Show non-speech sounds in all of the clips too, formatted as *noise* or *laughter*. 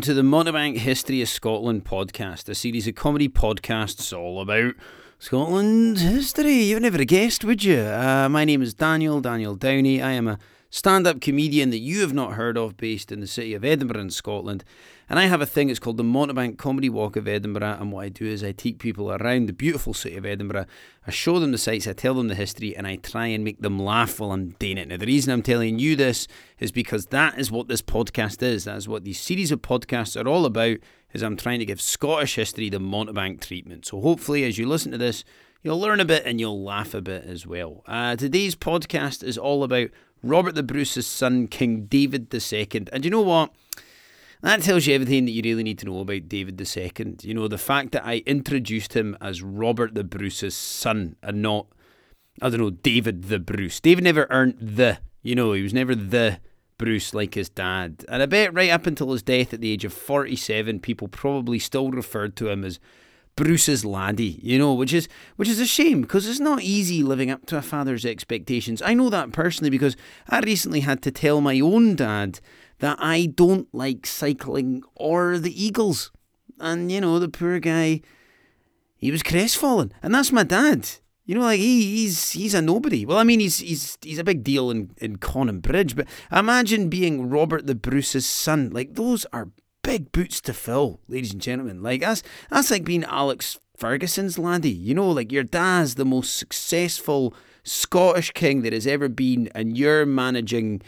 Welcome to the Mountebank History of Scotland podcast, a series of comedy podcasts all about Scotland's history. You'd never guessed, would you? Uh, my name is Daniel, Daniel Downey. I am a stand up comedian that you have not heard of based in the city of Edinburgh in Scotland. And I have a thing, it's called the Mountebank Comedy Walk of Edinburgh. And what I do is I take people around the beautiful city of Edinburgh, I show them the sights, I tell them the history, and I try and make them laugh while I'm doing it. Now, the reason I'm telling you this is because that is what this podcast is. That is what these series of podcasts are all about, is I'm trying to give Scottish history the Mountebank treatment. So hopefully, as you listen to this, you'll learn a bit and you'll laugh a bit as well. Uh, today's podcast is all about Robert the Bruce's son, King David II. And you know what? That tells you everything that you really need to know about David II. You know, the fact that I introduced him as Robert the Bruce's son and not, I don't know, David the Bruce. David never earned the, you know, he was never the Bruce like his dad. And I bet right up until his death at the age of 47, people probably still referred to him as Bruce's laddie, you know, which is which is a shame because it's not easy living up to a father's expectations. I know that personally because I recently had to tell my own dad that I don't like cycling or the Eagles. And, you know, the poor guy, he was crestfallen. And that's my dad. You know, like he, he's he's a nobody. Well, I mean, he's he's he's a big deal in in Conon Bridge, but imagine being Robert the Bruce's son. Like those are big boots to fill, ladies and gentlemen. Like that's that's like being Alex Ferguson's laddie. You know, like your dad's the most successful Scottish king that has ever been, and you're managing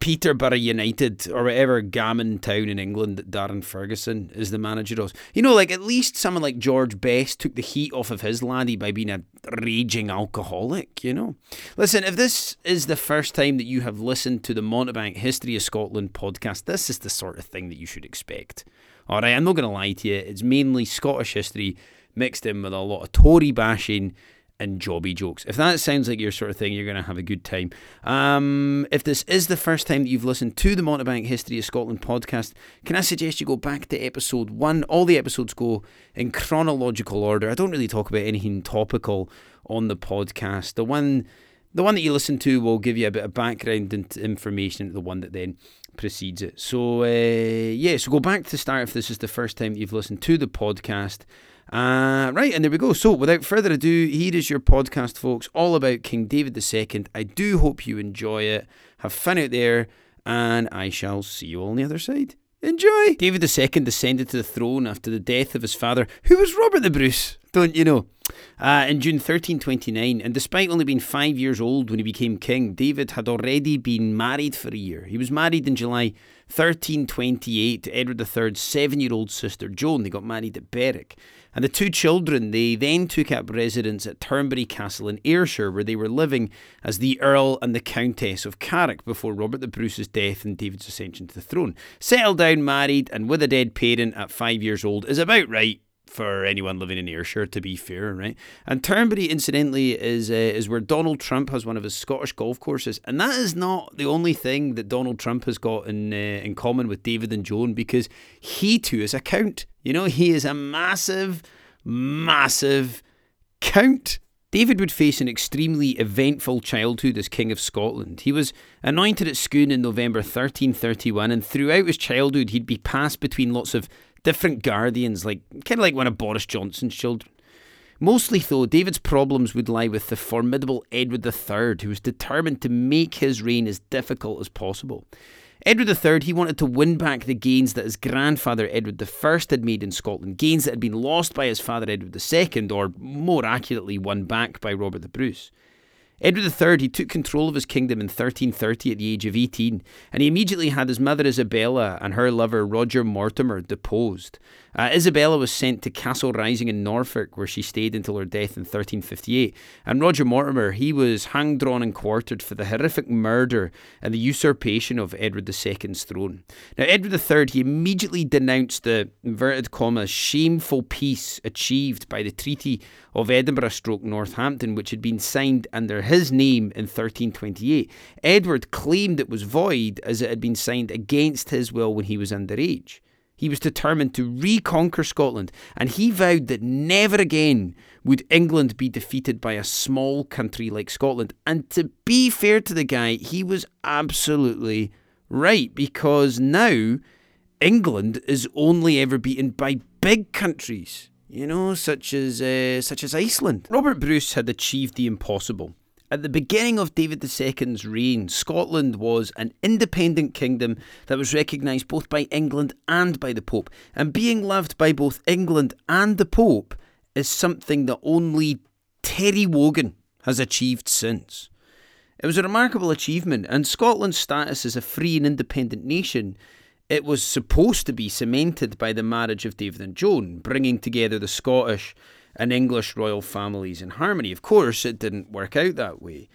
Peterborough United or whatever gammon town in England that Darren Ferguson is the manager of. You know, like at least someone like George Best took the heat off of his laddie by being a raging alcoholic, you know. Listen, if this is the first time that you have listened to the Mountebank History of Scotland podcast, this is the sort of thing that you should expect. All right, I'm not going to lie to you. It's mainly Scottish history mixed in with a lot of Tory bashing and jobby jokes. If that sounds like your sort of thing, you're going to have a good time. Um, if this is the first time that you've listened to the Mountebank History of Scotland podcast, can I suggest you go back to episode one? All the episodes go in chronological order. I don't really talk about anything topical on the podcast. The one. The one that you listen to will give you a bit of background and information the one that then precedes it. So, uh, yeah, so go back to the start if this is the first time you've listened to the podcast. Uh, right, and there we go. So, without further ado, here is your podcast, folks, all about King David II. I do hope you enjoy it. Have fun out there, and I shall see you on the other side. Enjoy! David II descended to the throne after the death of his father, who was Robert the Bruce, don't you know? Uh, in June 1329, and despite only being five years old when he became king, David had already been married for a year. He was married in July 1328 to Edward III's seven year old sister Joan. They got married at Berwick. And the two children, they then took up residence at Turnberry Castle in Ayrshire, where they were living as the Earl and the Countess of Carrick before Robert the Bruce's death and David's ascension to the throne. Settled down, married, and with a dead parent at five years old is about right for anyone living in Ayrshire, to be fair, right? And Turnberry, incidentally, is uh, is where Donald Trump has one of his Scottish golf courses, and that is not the only thing that Donald Trump has got in uh, in common with David and Joan, because he too is a count. You know, he is a massive, massive count. David would face an extremely eventful childhood as King of Scotland. He was anointed at Scone in November 1331, and throughout his childhood, he'd be passed between lots of different guardians, like kind of like one of Boris Johnson's children. Mostly, though, David's problems would lie with the formidable Edward III, who was determined to make his reign as difficult as possible. Edward III, he wanted to win back the gains that his grandfather Edward I had made in Scotland, gains that had been lost by his father Edward II, or more accurately, won back by Robert the Bruce. Edward III, he took control of his kingdom in 1330 at the age of 18, and he immediately had his mother Isabella and her lover Roger Mortimer deposed. Uh, Isabella was sent to Castle Rising in Norfolk, where she stayed until her death in 1358. And Roger Mortimer, he was hung, drawn, and quartered for the horrific murder and the usurpation of Edward II's throne. Now, Edward III, he immediately denounced the inverted commas shameful peace achieved by the Treaty of Edinburgh stroke Northampton, which had been signed under his name in 1328. Edward claimed it was void as it had been signed against his will when he was underage. He was determined to reconquer Scotland, and he vowed that never again would England be defeated by a small country like Scotland. And to be fair to the guy, he was absolutely Right, because now England is only ever beaten by big countries, you know, such as uh, such as Iceland. Robert Bruce had achieved the impossible. At the beginning of David II's reign, Scotland was an independent kingdom that was recognised both by England and by the Pope. And being loved by both England and the Pope is something that only Terry Wogan has achieved since. It was a remarkable achievement, and Scotland's status as a free and independent nation it was supposed to be cemented by the marriage of David and Joan, bringing together the Scottish and English royal families in harmony. Of course, it didn't work out that way.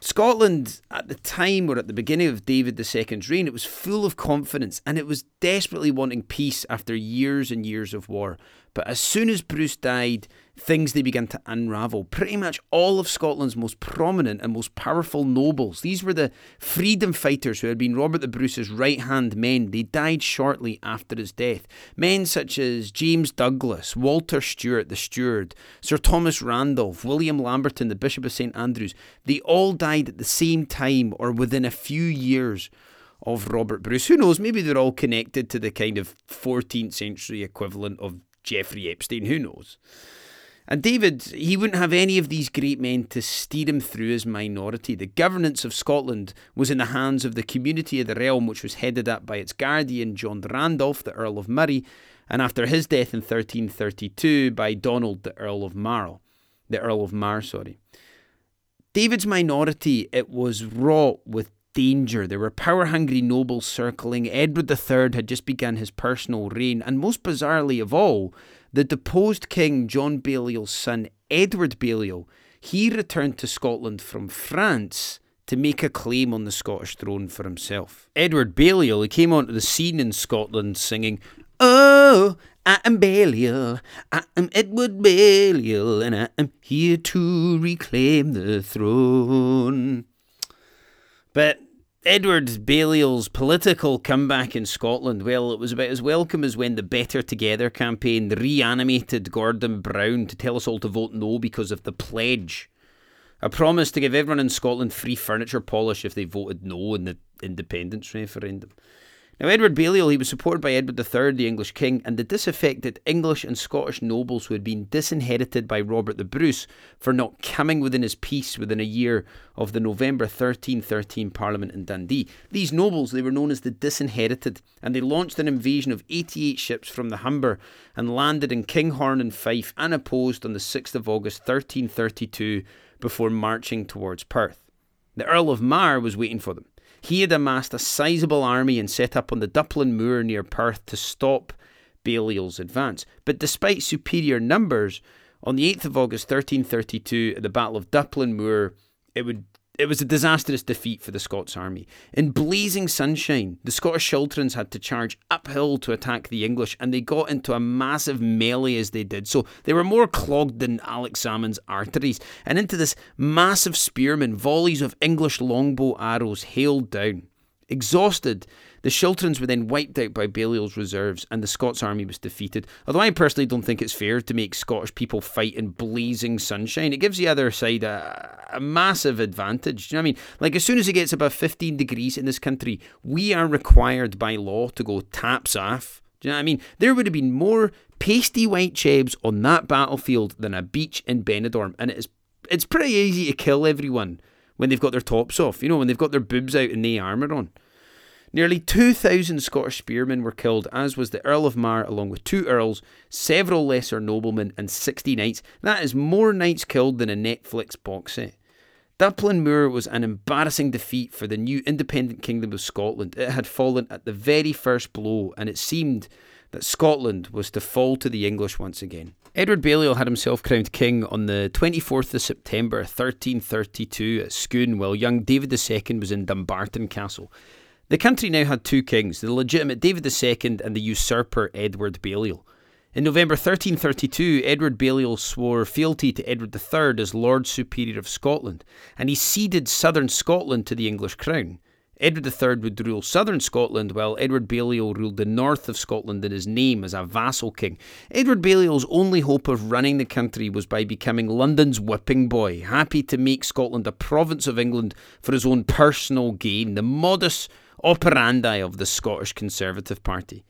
Scotland, at the time or at the beginning of David II's reign, it was full of confidence and it was desperately wanting peace after years and years of war. But as soon as Bruce died, things they began to unravel. Pretty much all of Scotland's most prominent and most powerful nobles, these were the freedom fighters who had been Robert the Bruce's right hand men. They died shortly after his death. Men such as James Douglas, Walter Stewart the steward, Sir Thomas Randolph, William Lamberton, the Bishop of St Andrews, they all died at the same time or within a few years of Robert Bruce. Who knows? Maybe they're all connected to the kind of 14th century equivalent of Jeffrey Epstein. Who knows? And David, he wouldn't have any of these great men to steer him through his minority. The governance of Scotland was in the hands of the community of the realm, which was headed up by its guardian, John Randolph, the Earl of Murray, and after his death in 1332 by Donald, the Earl of Mar, the Earl of Mar, sorry. David's minority, it was wrought with danger. There were power hungry nobles circling. Edward III had just begun his personal reign, and most bizarrely of all, the deposed king John Balliol's son, Edward Balliol, he returned to Scotland from France to make a claim on the Scottish throne for himself. Edward Balliol, he came onto the scene in Scotland singing, Oh, I am Balliol, I am Edward Balliol, and I am here to reclaim the throne. But Edward Balliol's political comeback in Scotland, well, it was about as welcome as when the Better Together campaign reanimated Gordon Brown to tell us all to vote no because of the pledge. A promise to give everyone in Scotland free furniture polish if they voted no in the independence referendum. Now, Edward Balliol, he was supported by Edward III, the English king, and the disaffected English and Scottish nobles who had been disinherited by Robert the Bruce for not coming within his peace within a year of the November 1313 Parliament in Dundee. These nobles, they were known as the disinherited, and they launched an invasion of 88 ships from the Humber and landed in Kinghorn and Fife unopposed on the 6th of August 1332 before marching towards Perth. The Earl of Mar was waiting for them. He had amassed a sizable army and set up on the Duplin Moor near Perth to stop Balliol's advance. But despite superior numbers, on the 8th of August 1332, at the Battle of Duplin Moor, it would it was a disastrous defeat for the Scots army. In blazing sunshine, the Scottish schiltrons had to charge uphill to attack the English, and they got into a massive melee as they did. So they were more clogged than Alex Salmond's arteries. And into this massive spearmen, volleys of English longbow arrows hailed down. Exhausted, the schiltrons were then wiped out by Balliol's reserves and the Scots army was defeated. Although I personally don't think it's fair to make Scottish people fight in blazing sunshine, it gives the other side a, a massive advantage. Do you know what I mean? Like, as soon as it gets above 15 degrees in this country, we are required by law to go taps off. Do you know what I mean? There would have been more pasty white chebs on that battlefield than a beach in Benidorm, and it is it's pretty easy to kill everyone when they've got their tops off, you know, when they've got their boobs out and no armour on. Nearly 2,000 Scottish spearmen were killed, as was the Earl of Mar, along with two earls, several lesser noblemen, and 60 knights. That is more knights killed than a Netflix box set. Duplin Moor was an embarrassing defeat for the new independent kingdom of Scotland. It had fallen at the very first blow, and it seemed that Scotland was to fall to the English once again. Edward Balliol had himself crowned king on the 24th of September 1332 at Scone, while young David II was in Dumbarton Castle. The country now had two kings, the legitimate David II and the usurper Edward Balliol. In November 1332, Edward Balliol swore fealty to Edward III as Lord Superior of Scotland, and he ceded southern Scotland to the English crown. Edward III would rule southern Scotland, while Edward Balliol ruled the north of Scotland in his name as a vassal king. Edward Balliol's only hope of running the country was by becoming London's whipping boy, happy to make Scotland a province of England for his own personal gain. The modus operandi of the Scottish Conservative Party.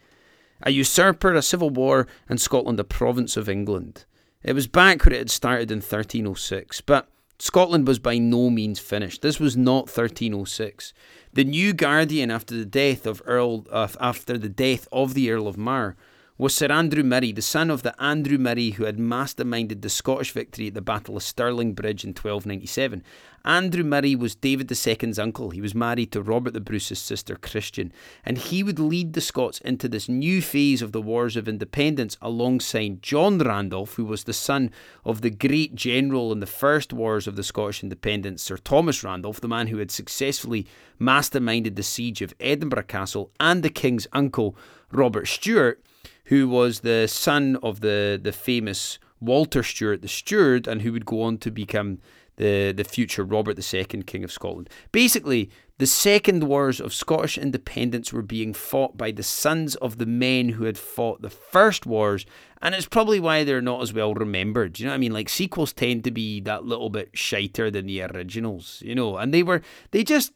A usurper, a civil war, and Scotland a province of England. It was back where it had started in 1306, but Scotland was by no means finished. This was not 1306. The new guardian after the death of Earl uh, after the death of the Earl of Mar was Sir Andrew Murray, the son of the Andrew Murray who had masterminded the Scottish victory at the Battle of Stirling Bridge in 1297. Andrew Murray was David II's uncle. He was married to Robert the Bruce's sister Christian, and he would lead the Scots into this new phase of the Wars of Independence alongside John Randolph, who was the son of the great general in the first Wars of the Scottish Independence, Sir Thomas Randolph, the man who had successfully masterminded the siege of Edinburgh Castle, and the king's uncle, Robert Stewart who was the son of the, the famous Walter Stewart, the steward, and who would go on to become the, the future Robert II, King of Scotland. Basically, the second wars of Scottish independence were being fought by the sons of the men who had fought the first wars, and it's probably why they're not as well remembered. You know what I mean? Like sequels tend to be that little bit shiter than the originals, you know, and they were they just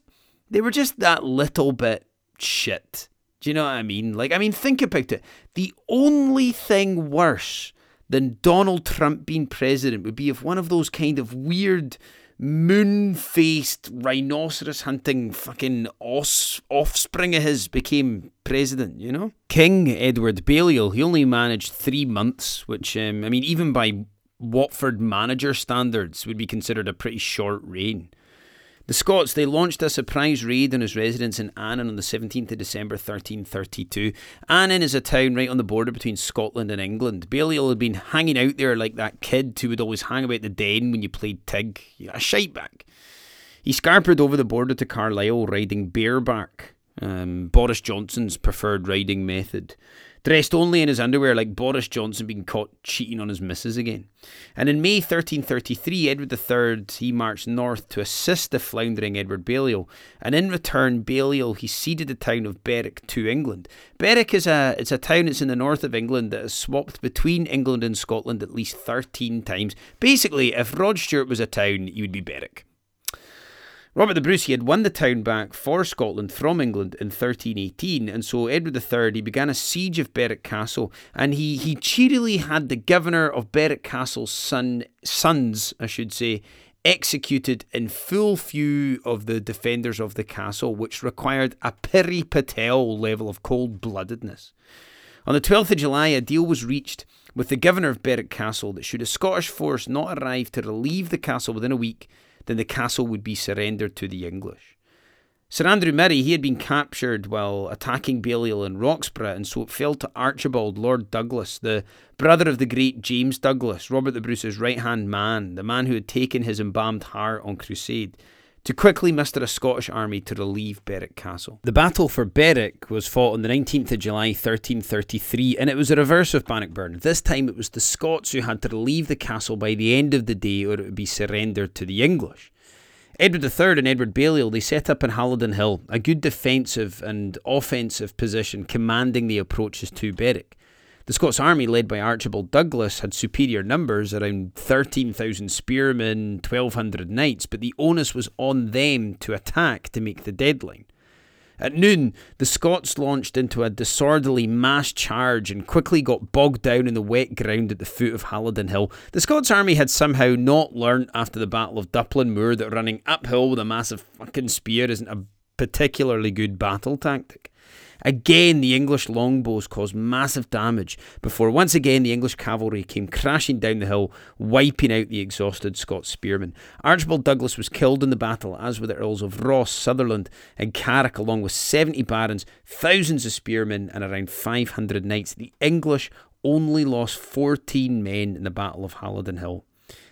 they were just that little bit shit. Do you know what I mean? Like, I mean, think about it. The only thing worse than Donald Trump being president would be if one of those kind of weird moon faced rhinoceros hunting fucking os- offspring of his became president, you know? King Edward Balliol, he only managed three months, which, um, I mean, even by Watford manager standards, would be considered a pretty short reign. The Scots, they launched a surprise raid on his residence in Annan on the 17th of December 1332. Annan is a town right on the border between Scotland and England. Balliol had been hanging out there like that kid who would always hang about the den when you played Tig. A shite back. He scarpered over the border to Carlisle riding bareback, um, Boris Johnson's preferred riding method dressed only in his underwear like Boris Johnson being caught cheating on his missus again. And in May 1333, Edward III, he marched north to assist the floundering Edward Balliol, and in return, Balliol, he ceded the town of Berwick to England. Berwick is a, it's a town that's in the north of England that has swapped between England and Scotland at least 13 times. Basically, if Rod Stewart was a town, he would be Berwick. Robert the Bruce, he had won the town back for Scotland from England in 1318, and so Edward III, he began a siege of Berwick Castle, and he, he cheerily had the governor of Berwick Castle's son, sons, I should say, executed in full view of the defenders of the castle, which required a Priti Patel level of cold bloodedness. On the 12th of July, a deal was reached with the governor of Berwick Castle that should a Scottish force not arrive to relieve the castle within a week, then the castle would be surrendered to the English. Sir Andrew Murray, he had been captured while attacking Balliol in Roxburgh, and so it fell to Archibald, Lord Douglas, the brother of the great James Douglas, Robert the Bruce's right hand man, the man who had taken his embalmed heart on crusade, to quickly muster a Scottish army to relieve Berwick Castle. The battle for Berwick was fought on the 19th of July 1333, and it was a reverse of Bannockburn. This time it was the Scots who had to relieve the castle by the end of the day or it would be surrendered to the English. Edward III and Edward Balliol, they set up in Halidon Hill, a good defensive and offensive position commanding the approaches to Berwick. The Scots army, led by Archibald Douglas, had superior numbers, around 13,000 spearmen, 1,200 knights, but the onus was on them to attack to make the deadline. At noon, the Scots launched into a disorderly mass charge and quickly got bogged down in the wet ground at the foot of Halidon Hill. The Scots army had somehow not learnt after the Battle of Duplin Moor that running uphill with a massive fucking spear isn't a particularly good battle tactic. Again, the English longbows caused massive damage before once again the English cavalry came crashing down the hill, wiping out the exhausted Scots spearmen. Archibald Douglas was killed in the battle, as were the Earls of Ross, Sutherland, and Carrick, along with 70 barons, thousands of spearmen, and around 500 knights. The English only lost 14 men in the Battle of Halidon Hill.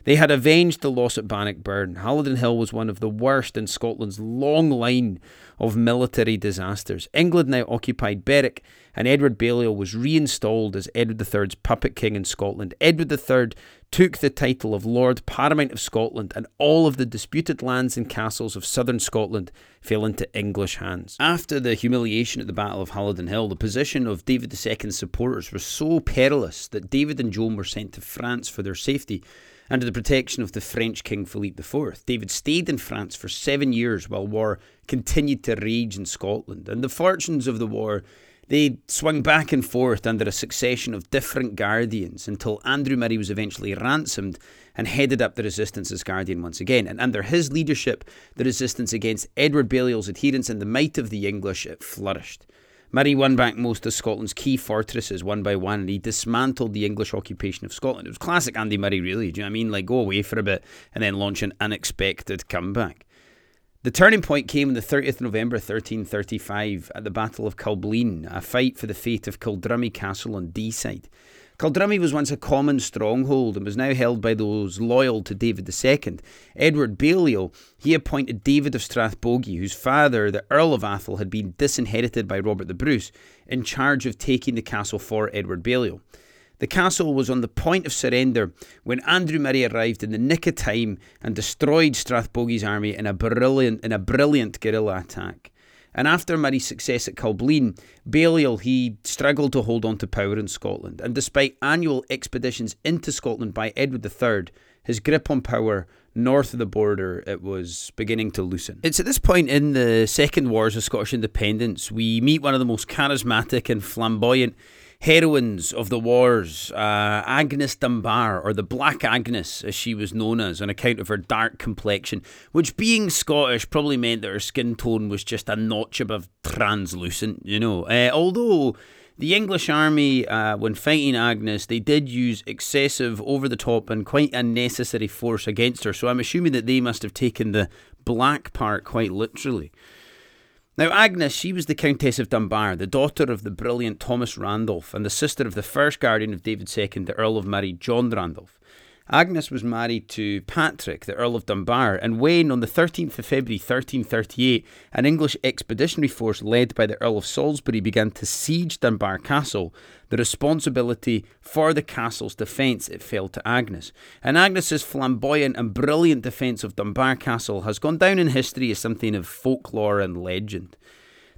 They had avenged the loss at Bannockburn. Halidon Hill was one of the worst in Scotland's long line of military disasters. England now occupied Berwick, and Edward Balliol was reinstalled as Edward III's puppet king in Scotland. Edward III took the title of Lord Paramount of Scotland, and all of the disputed lands and castles of southern Scotland fell into English hands. After the humiliation at the Battle of Halidon Hill, the position of David II's supporters was so perilous that David and Joan were sent to France for their safety under the protection of the French King Philippe IV. David stayed in France for seven years while war continued to rage in Scotland, and the fortunes of the war they swung back and forth under a succession of different guardians until Andrew Murray was eventually ransomed and headed up the resistance as guardian once again. And under his leadership, the resistance against Edward Balliol's adherents and the might of the English it flourished. Murray won back most of Scotland's key fortresses one by one, and he dismantled the English occupation of Scotland. It was classic Andy Murray, really. Do you know what I mean? Like, go away for a bit and then launch an unexpected comeback. The turning point came on the 30th November 1335 at the Battle of Culblean, a fight for the fate of Kildrummy Castle on Deeside. Kildrummy was once a common stronghold and was now held by those loyal to David II. Edward Balliol, he appointed David of Strathbogie, whose father, the Earl of Atholl, had been disinherited by Robert the Bruce, in charge of taking the castle for Edward Balliol. The castle was on the point of surrender when Andrew Murray arrived in the nick of time and destroyed Strathbogie's army in a brilliant, in a brilliant guerrilla attack. And after Murray's success at Culblean, Balliol he struggled to hold on to power in Scotland. And despite annual expeditions into Scotland by Edward III, his grip on power north of the border it was beginning to loosen. It's at this point in the Second Wars of Scottish Independence we meet one of the most charismatic and flamboyant heroines of the wars, uh, Agnes Dunbar, or the Black Agnes, as she was known as, on account of her dark complexion, which being Scottish probably meant that her skin tone was just a notch above translucent, you know. Uh, although the English army, uh, when fighting Agnes, they did use excessive, over the top, and quite unnecessary force against her, so I'm assuming that they must have taken the black part quite literally. Now, Agnes, she was the Countess of Dunbar, the daughter of the brilliant Thomas Randolph, and the sister of the first guardian of David II, the Earl of Murray, John Randolph. Agnes was married to Patrick, the Earl of Dunbar, and when, on the 13th of February 1338, an English expeditionary force led by the Earl of Salisbury began to siege Dunbar Castle, the responsibility for the castle's defence it fell to Agnes. And Agnes's flamboyant and brilliant defence of Dunbar Castle has gone down in history as something of folklore and legend.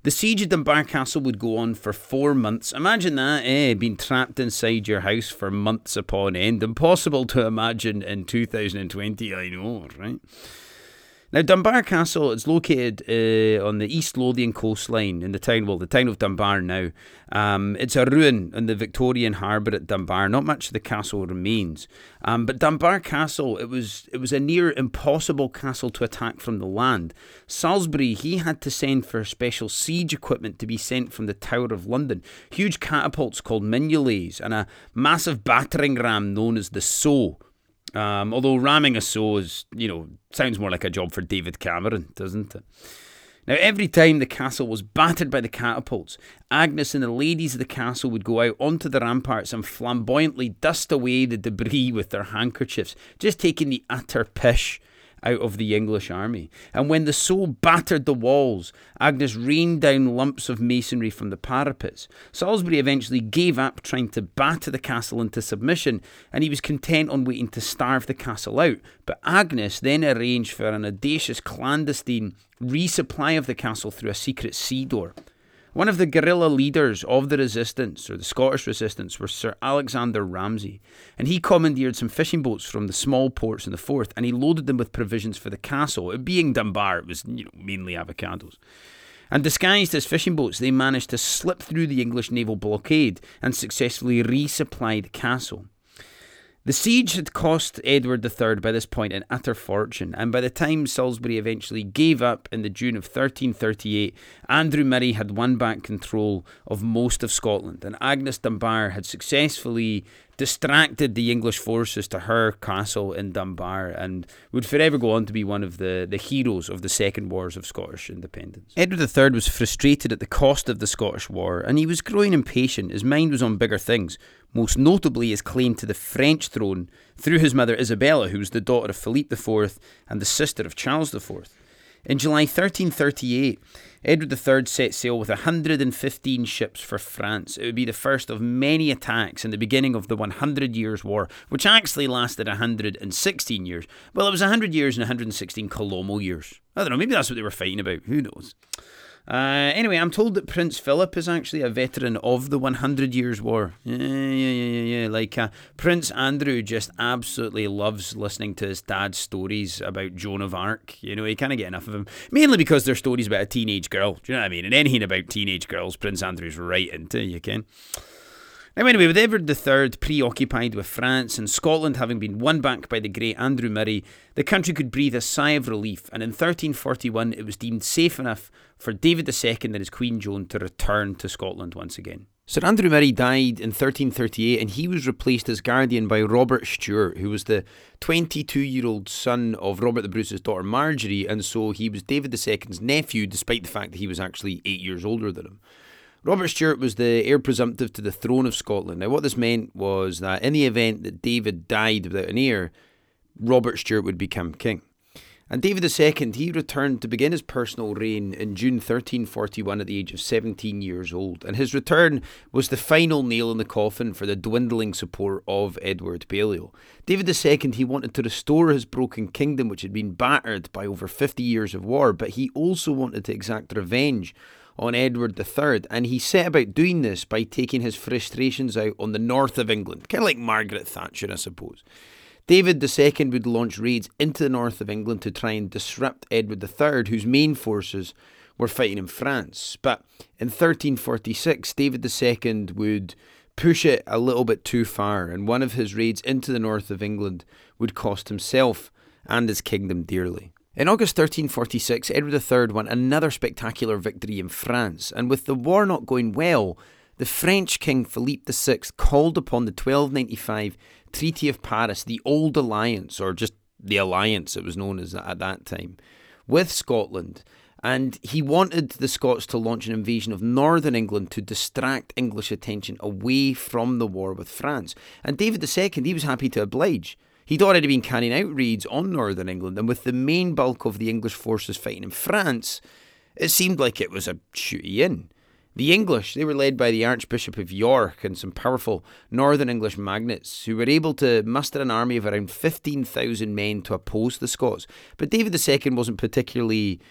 The siege of Dunbar Castle would go on for four months. Imagine that, eh? Being trapped inside your house for months upon end. Impossible to imagine in 2020, I know, right? Now, Dunbar Castle is located uh, on the East Lothian coastline in the town, well, the town of Dunbar now. Um, it's a ruin in the Victorian harbour at Dunbar. Not much of the castle remains. Um, but Dunbar Castle, it was it was a near impossible castle to attack from the land. Salisbury, he had to send for special siege equipment to be sent from the Tower of London. Huge catapults called minulays and a massive battering ram known as the Sow um, although ramming a saw is, you know, sounds more like a job for David Cameron, doesn't it? Now, every time the castle was battered by the catapults, Agnes and the ladies of the castle would go out onto the ramparts and flamboyantly dust away the debris with their handkerchiefs, just taking the utter pish out of the English army. And when the soul battered the walls, Agnes rained down lumps of masonry from the parapets. Salisbury eventually gave up trying to batter the castle into submission, and he was content on waiting to starve the castle out. But Agnes then arranged for an audacious clandestine resupply of the castle through a secret sea door. One of the guerrilla leaders of the resistance, or the Scottish resistance, was Sir Alexander Ramsay, and he commandeered some fishing boats from the small ports in the Forth, and he loaded them with provisions for the castle. It being Dunbar, it was you know, mainly avocados. And disguised as fishing boats, they managed to slip through the English naval blockade and successfully resupply the castle. The siege had cost Edward III by this point an utter fortune, and by the time Salisbury eventually gave up in the June of 1338, Andrew Murray had won back control of most of Scotland, and Agnes Dunbar had successfully distracted the English forces to her castle in Dunbar and would forever go on to be one of the, the heroes of the Second Wars of Scottish independence. Edward III was frustrated at the cost of the Scottish War and he was growing impatient. His mind was on bigger things, most notably his claim to the French throne through his mother Isabella, who was the daughter of Philippe IV and the sister of Charles IV. In July 1338, Edward III set sail with 115 ships for France. It would be the first of many attacks in the beginning of the 100 Years' War, which actually lasted 116 years. Well, it was 100 years and 116 Colombo years. I don't know, maybe that's what they were fighting about. Who knows? Uh, anyway, I'm told that Prince Philip is actually a veteran of the 100 Years' War. Yeah, yeah, yeah, yeah. Like uh, Prince Andrew just absolutely loves listening to his dad's stories about Joan of Arc. You know, he can't get enough of them. Mainly because they're stories about a teenage girl. Do you know what I mean? And anything about teenage girls, Prince Andrew's right into, you can. Now, anyway, with Edward III preoccupied with France and Scotland having been won back by the great Andrew Murray, the country could breathe a sigh of relief, and in 1341 it was deemed safe enough for David II and his Queen Joan to return to Scotland once again. Sir Andrew Murray died in 1338 and he was replaced as guardian by Robert Stewart, who was the 22 year old son of Robert the Bruce's daughter Marjorie, and so he was David II's nephew, despite the fact that he was actually eight years older than him. Robert Stewart was the heir presumptive to the throne of Scotland. Now, what this meant was that in the event that David died without an heir, Robert Stewart would become king. And David II, he returned to begin his personal reign in June 1341 at the age of 17 years old. And his return was the final nail in the coffin for the dwindling support of Edward Balliol. David II, he wanted to restore his broken kingdom, which had been battered by over 50 years of war, but he also wanted to exact revenge on Edward III, and he set about doing this by taking his frustrations out on the north of England, kind of like Margaret Thatcher, I suppose. David II would launch raids into the north of England to try and disrupt Edward III, whose main forces were fighting in France. But in 1346, David II would push it a little bit too far, and one of his raids into the north of England would cost himself and his kingdom dearly. In August 1346, Edward III won another spectacular victory in France, and with the war not going well, the French King Philippe VI called upon the 1295 Treaty of Paris, the Auld Alliance, or just the Alliance it was known as at that time, with Scotland. And he wanted the Scots to launch an invasion of northern England to distract English attention away from the war with France. And David II, he was happy to oblige. He'd already been carrying out raids on northern England, and with the main bulk of the English forces fighting in France, it seemed like it was a shooty in. The English, they were led by the Archbishop of York and some powerful northern English magnates who were able to muster an army of around 15,000 men to oppose the Scots. But David II wasn't particularly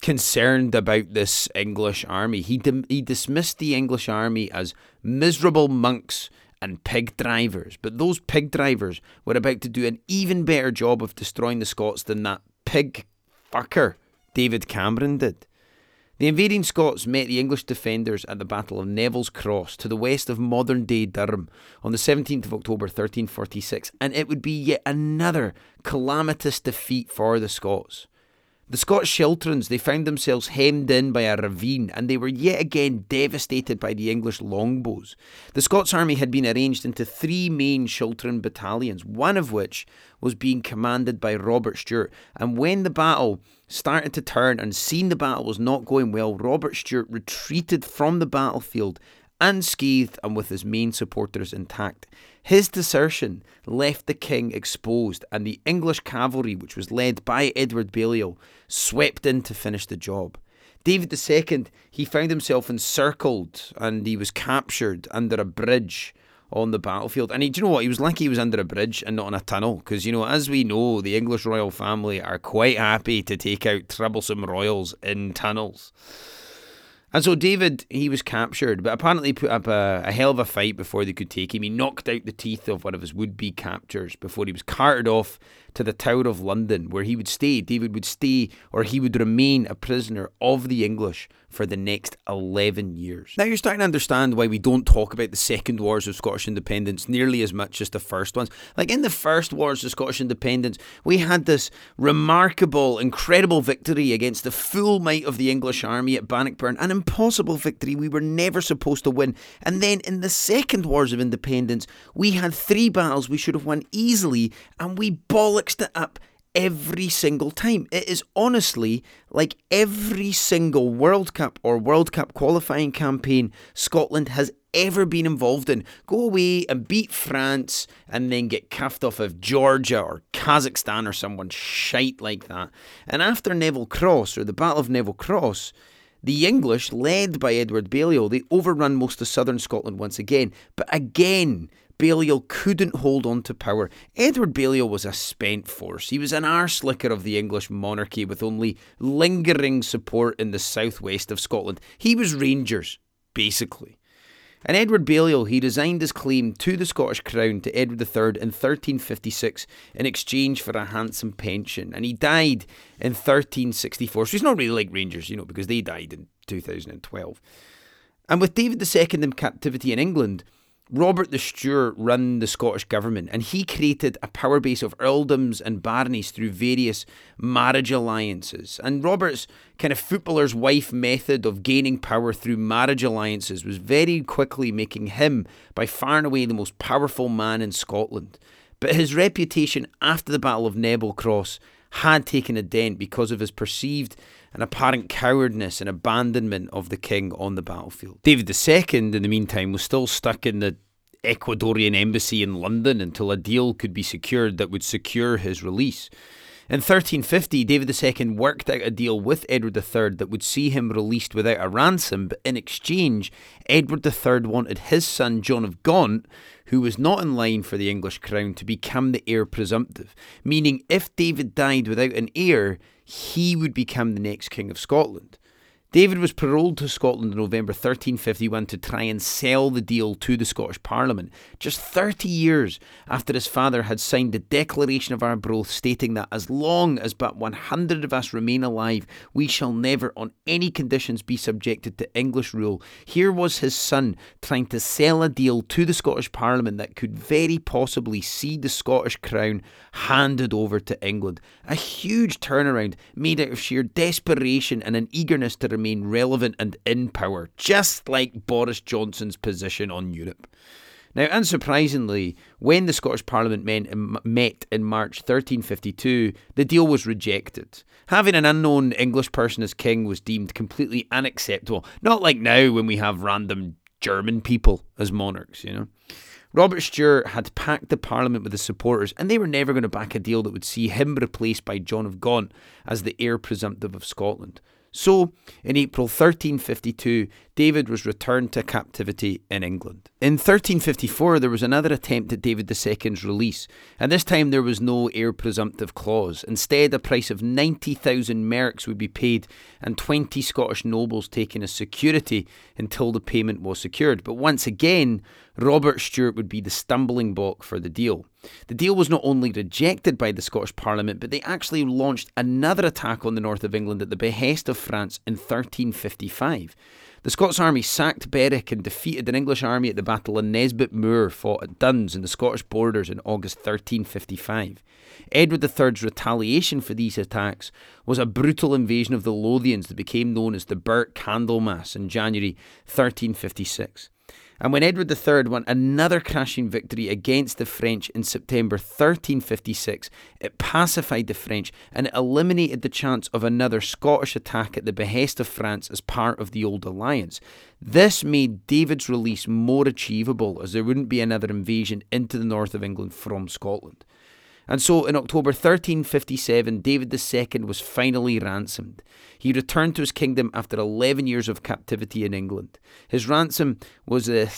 concerned about this English army. He, he dismissed the English army as miserable monks and pig drivers. But those pig drivers were about to do an even better job of destroying the Scots than that pig fucker David Cameron did. The invading Scots met the English defenders at the Battle of Neville's Cross to the west of modern day Durham on the 17th of October 1346, and it would be yet another calamitous defeat for the Scots. The Scottish schiltrons, they found themselves hemmed in by a ravine and they were yet again devastated by the English longbows. The Scots army had been arranged into three main schiltron battalions, one of which was being commanded by Robert Stewart. And when the battle started to turn and seen the battle was not going well, Robert Stewart retreated from the battlefield unscathed and with his main supporters intact. His desertion left the king exposed, and the English cavalry, which was led by Edward Balliol, swept in to finish the job. David II, he found himself encircled and he was captured under a bridge on the battlefield. And he, do you know what? He was lucky he was under a bridge and not in a tunnel. Because, you know, as we know, the English royal family are quite happy to take out troublesome royals in tunnels. And so David, he was captured, but apparently put up a, a, hell of a fight before they could take him. He knocked out the teeth of one of his would be captors before he was carted off to the Tower of London, where he would stay. David would stay, or he would remain a prisoner of the English for the next 11 years. Now you're starting to understand why we don't talk about the second wars of Scottish independence nearly as much as the first ones. Like in the first wars of Scottish independence, we had this remarkable, incredible victory against the full might of the English army at Bannockburn, an impossible victory we were never supposed to win. And then in the second wars of independence, we had three battles we should have won easily, and we it up every single time. It is honestly like every single World Cup or World Cup qualifying campaign Scotland has ever been involved in. Go away and beat France and then get cuffed off of Georgia or Kazakhstan or someone shite like that. And after Neville Cross or the Battle of Neville Cross, the English, led by Edward Balliol, they overrun most of southern Scotland once again. But again, Balliol couldn't hold on to power. Edward Balliol was a spent force. He was an arslicker of the English monarchy with only lingering support in the southwest of Scotland. He was Rangers, basically. And Edward Balliol, he resigned his claim to the Scottish crown to Edward III in 1356 in exchange for a handsome pension. And he died in 1364. So he's not really like Rangers, you know, because they died in 2012. And with David II in captivity in England, Robert the Stewart ran the Scottish government and he created a power base of earldoms and baronies through various marriage alliances. And Robert's kind of footballer's wife method of gaining power through marriage alliances was very quickly making him by far and away the most powerful man in Scotland. But his reputation after the Battle of Neville Cross had taken a dent because of his perceived and apparent cowardice and abandonment of the king on the battlefield. David II, in the meantime, was still stuck in the Ecuadorian embassy in London until a deal could be secured that would secure his release. In 1350, David II worked out a deal with Edward III that would see him released without a ransom, but in exchange, Edward III wanted his son John of Gaunt, who was not in line for the English crown, to become the heir presumptive, meaning if David died without an heir, he would become the next King of Scotland. David was paroled to Scotland in November 1351 to try and sell the deal to the Scottish Parliament, just 30 years after his father had signed the Declaration of Arbroath stating that as long as but 100 of us remain alive, we shall never on any conditions be subjected to English rule. Here was his son trying to sell a deal to the Scottish Parliament that could very possibly see the Scottish crown handed over to England. A huge turnaround made out of sheer desperation and an eagerness to remain relevant and in power, just like Boris Johnson's position on Europe. Now, unsurprisingly, when the Scottish Parliament met in March 1352, the deal was rejected. Having an unknown English person as king was deemed completely unacceptable, not like now when we have random German people as monarchs, you know. Robert Stewart had packed the Parliament with his supporters, and they were never going to back a deal that would see him replaced by John of Gaunt as the heir presumptive of Scotland. So, in April 1352, David was returned to captivity in England. In 1354, there was another attempt at David II's release, and this time there was no heir presumptive clause. Instead, a price of 90,000 merks would be paid and 20 Scottish nobles taken as security until the payment was secured. But once again, Robert Stewart would be the stumbling block for the deal. The deal was not only rejected by the Scottish Parliament, but they actually launched another attack on the north of England at the behest of France in 1355. The Scots army sacked Berwick and defeated an English army at the Battle of Nesbit Moor fought at Duns in the Scottish borders in August 1355. Edward III's retaliation for these attacks was a brutal invasion of the Lothians that became known as the Burnt Candlemas in January 1356. And when Edward III won another crashing victory against the French in September 1356, it pacified the French and it eliminated the chance of another Scottish attack at the behest of France as part of the Auld Alliance. This made David's release more achievable as there wouldn't be another invasion into the north of England from Scotland. And so in October 1357, David II was finally ransomed. He returned to his kingdom after 11 years of captivity in England. His ransom was a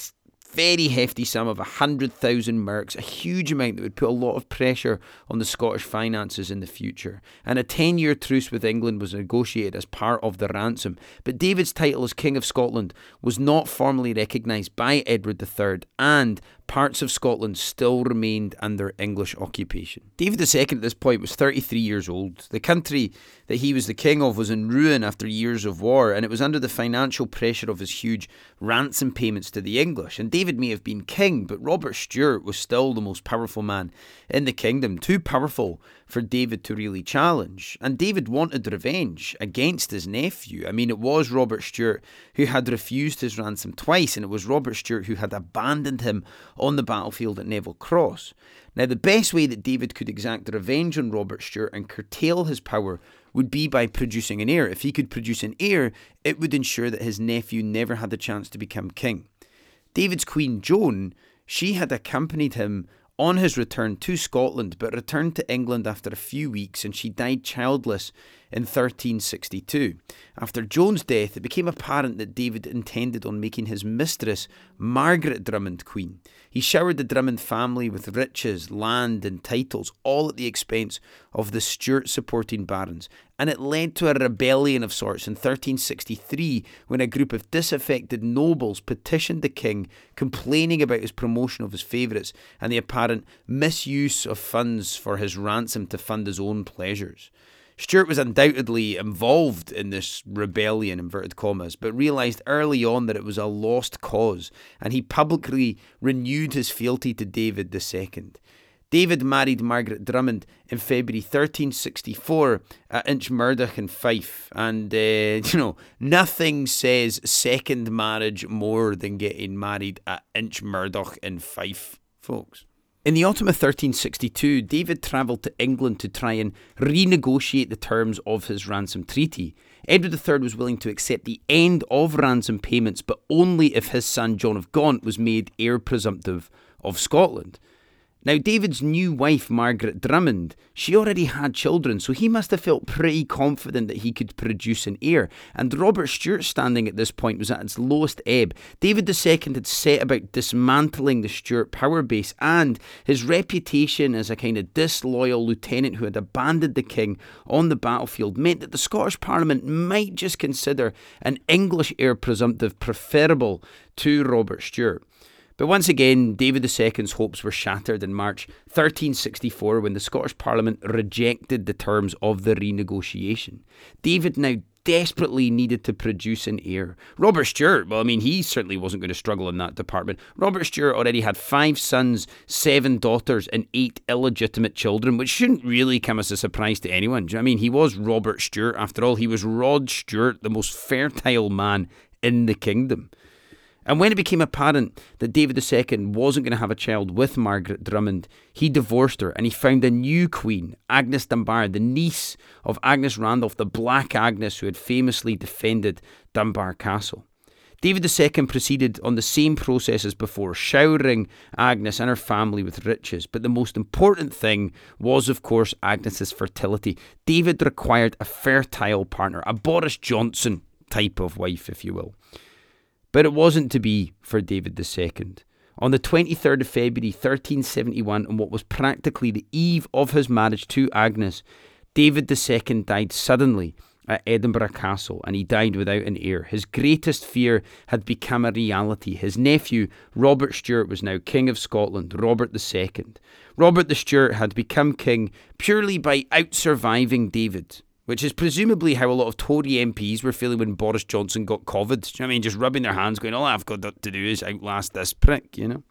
very hefty sum of 100,000 merks, a huge amount that would put a lot of pressure on the Scottish finances in the future. And a 10 year truce with England was negotiated as part of the ransom. But David's title as King of Scotland was not formally recognised by Edward III and parts of Scotland still remained under English occupation. David II at this point was 33 years old. The country that he was the king of was in ruin after years of war, and it was under the financial pressure of his huge ransom payments to the English. And David may have been king, but Robert Stewart was still the most powerful man in the kingdom, too powerful for David to really challenge. And David wanted revenge against his nephew. I mean, it was Robert Stewart who had refused his ransom twice, and it was Robert Stewart who had abandoned him on the battlefield at Neville Cross. Now, the best way that David could exact revenge on Robert Stewart and curtail his power would be by producing an heir. If he could produce an heir, it would ensure that his nephew never had the chance to become king. David's queen Joan, she had accompanied him on his return to Scotland, but returned to England after a few weeks and she died childless in 1362. After Joan's death, it became apparent that David intended on making his mistress, Margaret Drummond, queen. He showered the Drummond family with riches, land, and titles, all at the expense of the Stewart supporting barons, and it led to a rebellion of sorts in 1363 when a group of disaffected nobles petitioned the king, complaining about his promotion of his favourites and the apparent misuse of funds for his ransom to fund his own pleasures. Stewart was undoubtedly involved in this rebellion, inverted commas, but realised early on that it was a lost cause, and he publicly renewed his fealty to David II. David married Margaret Drummond in February 1364 at Inchmurdoch in Fife, and uh, *laughs* you know nothing says second marriage more than getting married at Inchmurdoch in Fife, folks. In the autumn of 1362, David travelled to England to try and renegotiate the terms of his ransom treaty. Edward III was willing to accept the end of ransom payments, but only if his son John of Gaunt was made heir presumptive of Scotland. Now, David's new wife, Margaret Drummond, she already had children, so he must have felt pretty confident that he could produce an heir. And Robert Stewart's standing at this point was at its lowest ebb. David II had set about dismantling the Stuart power base, and his reputation as a kind of disloyal lieutenant who had abandoned the king on the battlefield meant that the Scottish Parliament might just consider an English heir presumptive preferable to Robert Stewart. But once again, David II's hopes were shattered in March 1364 when the Scottish Parliament rejected the terms of the renegotiation. David now desperately needed to produce an heir. Robert Stewart, well, I mean, he certainly wasn't going to struggle in that department. Robert Stewart already had five sons, seven daughters, and eight illegitimate children, which shouldn't really come as a surprise to anyone. I mean, he was Robert Stewart, After all, he was Rod Stewart, the most fertile man in the kingdom. And when it became apparent that David II wasn't going to have a child with Margaret Drummond, he divorced her and he found a new queen, Agnes Dunbar, the niece of Agnes Randolph, the Black Agnes who had famously defended Dunbar Castle. David II proceeded on the same process as before, showering Agnes and her family with riches. But the most important thing was, of course, Agnes's fertility. David required a fertile partner, a Boris Johnson type of wife, if you will. But it wasn't to be for David II. On the 23rd of February 1371, on what was practically the eve of his marriage to Agnes, David II died suddenly at Edinburgh Castle and he died without an heir. His greatest fear had become a reality. His nephew, Robert Stewart, was now King of Scotland, Robert II. Robert the Stuart had become king purely by outsurviving David which is presumably how a lot of Tory MPs were feeling when Boris Johnson got COVID. You know I mean? Just rubbing their hands, going, all I've got to do is outlast this prick, you know?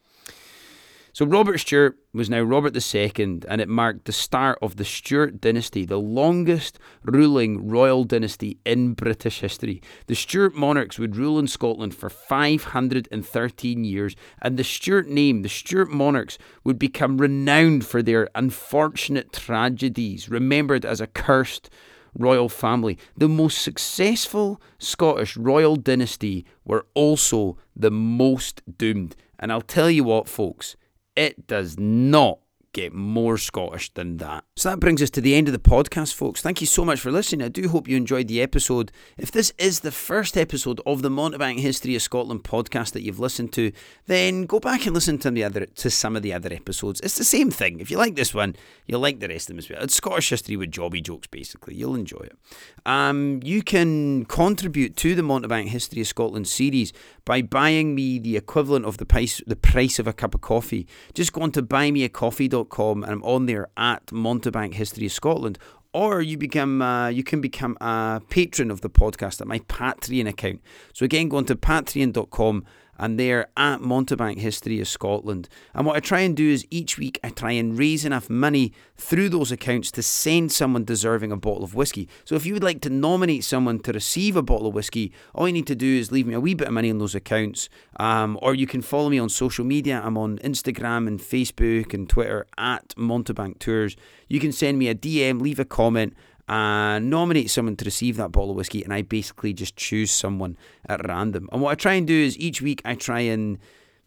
So Robert Stewart was now Robert II, and it marked the start of the Stuart dynasty, the longest ruling royal dynasty in British history. The Stuart monarchs would rule in Scotland for 513 years, and the Stuart name, the Stuart monarchs, would become renowned for their unfortunate tragedies, remembered as a cursed royal family. The most successful Scottish royal dynasty were also the most doomed. And I'll tell you what, folks, it does not get more Scottish than that. So that brings us to the end of the podcast, folks. Thank you so much for listening. I do hope you enjoyed the episode. If this is the first episode of the Mountebank History of Scotland podcast that you've listened to, then go back and listen to the other to some of the other episodes. It's the same thing. If you like this one, you'll like the rest of them as well. It's Scottish history with jobby jokes, basically. You'll enjoy it. Um, you can contribute to the Mountebank History of Scotland series by buying me the equivalent of the price the price of a cup of coffee. Just go on to buymeacoffee.com and I'm on there at Mountebank History Scotland. Or you become uh, you can become a patron of the podcast at my Patreon account. So again, go on to patreon.com and they're at Mountebank History of Scotland. And what I try and do is each week I try and raise enough money through those accounts to send someone deserving a bottle of whiskey. So if you would like to nominate someone to receive a bottle of whiskey, all you need to do is leave me a wee bit of money on those accounts, um, or you can follow me on social media. I'm on Instagram and Facebook and Twitter at Mountebank Tours. You can send me a DM, leave a comment and nominate someone to receive that bottle of whiskey, and I basically just choose someone at random. And what I try and do is each week I try and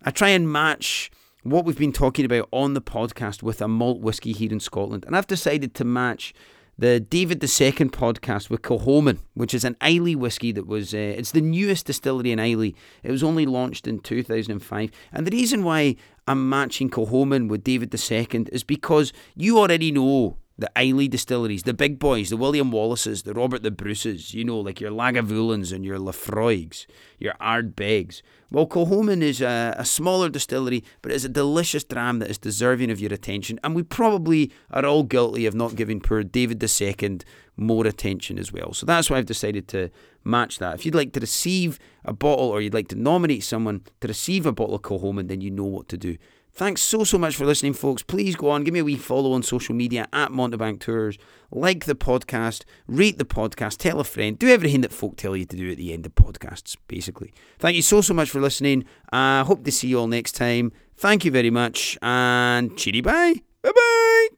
I try and match what we've been talking about on the podcast with a malt whiskey here in Scotland, and I've decided to match the David II podcast with Kilchoman, which is an Islay whiskey that was, uh, it's the newest distillery in Islay. It was only launched in 2005. And the reason why I'm matching Kilchoman with David II is because you already know the Islay distilleries, the big boys, the William Wallaces, the Robert the Bruces, you know, like your Lagavulins and your Laphroaigs, your Ardbegs. Well, Kilchoman is a, a, smaller distillery, but it's a delicious dram that is deserving of your attention, and we probably are all guilty of not giving poor David II more attention as well. So that's why I've decided to match that. If you'd like to receive a bottle or you'd like to nominate someone to receive a bottle of Kilchoman, then you know what to do. Thanks so, so much for listening, folks. Please go on, give me a wee follow on social media at Mountebank Tours. Like the podcast, rate the podcast, tell a friend, do everything that folk tell you to do at the end of podcasts, basically. Thank you so, so much for listening. I uh, hope to see you all next time. Thank you very much, and cheery bye. Bye bye.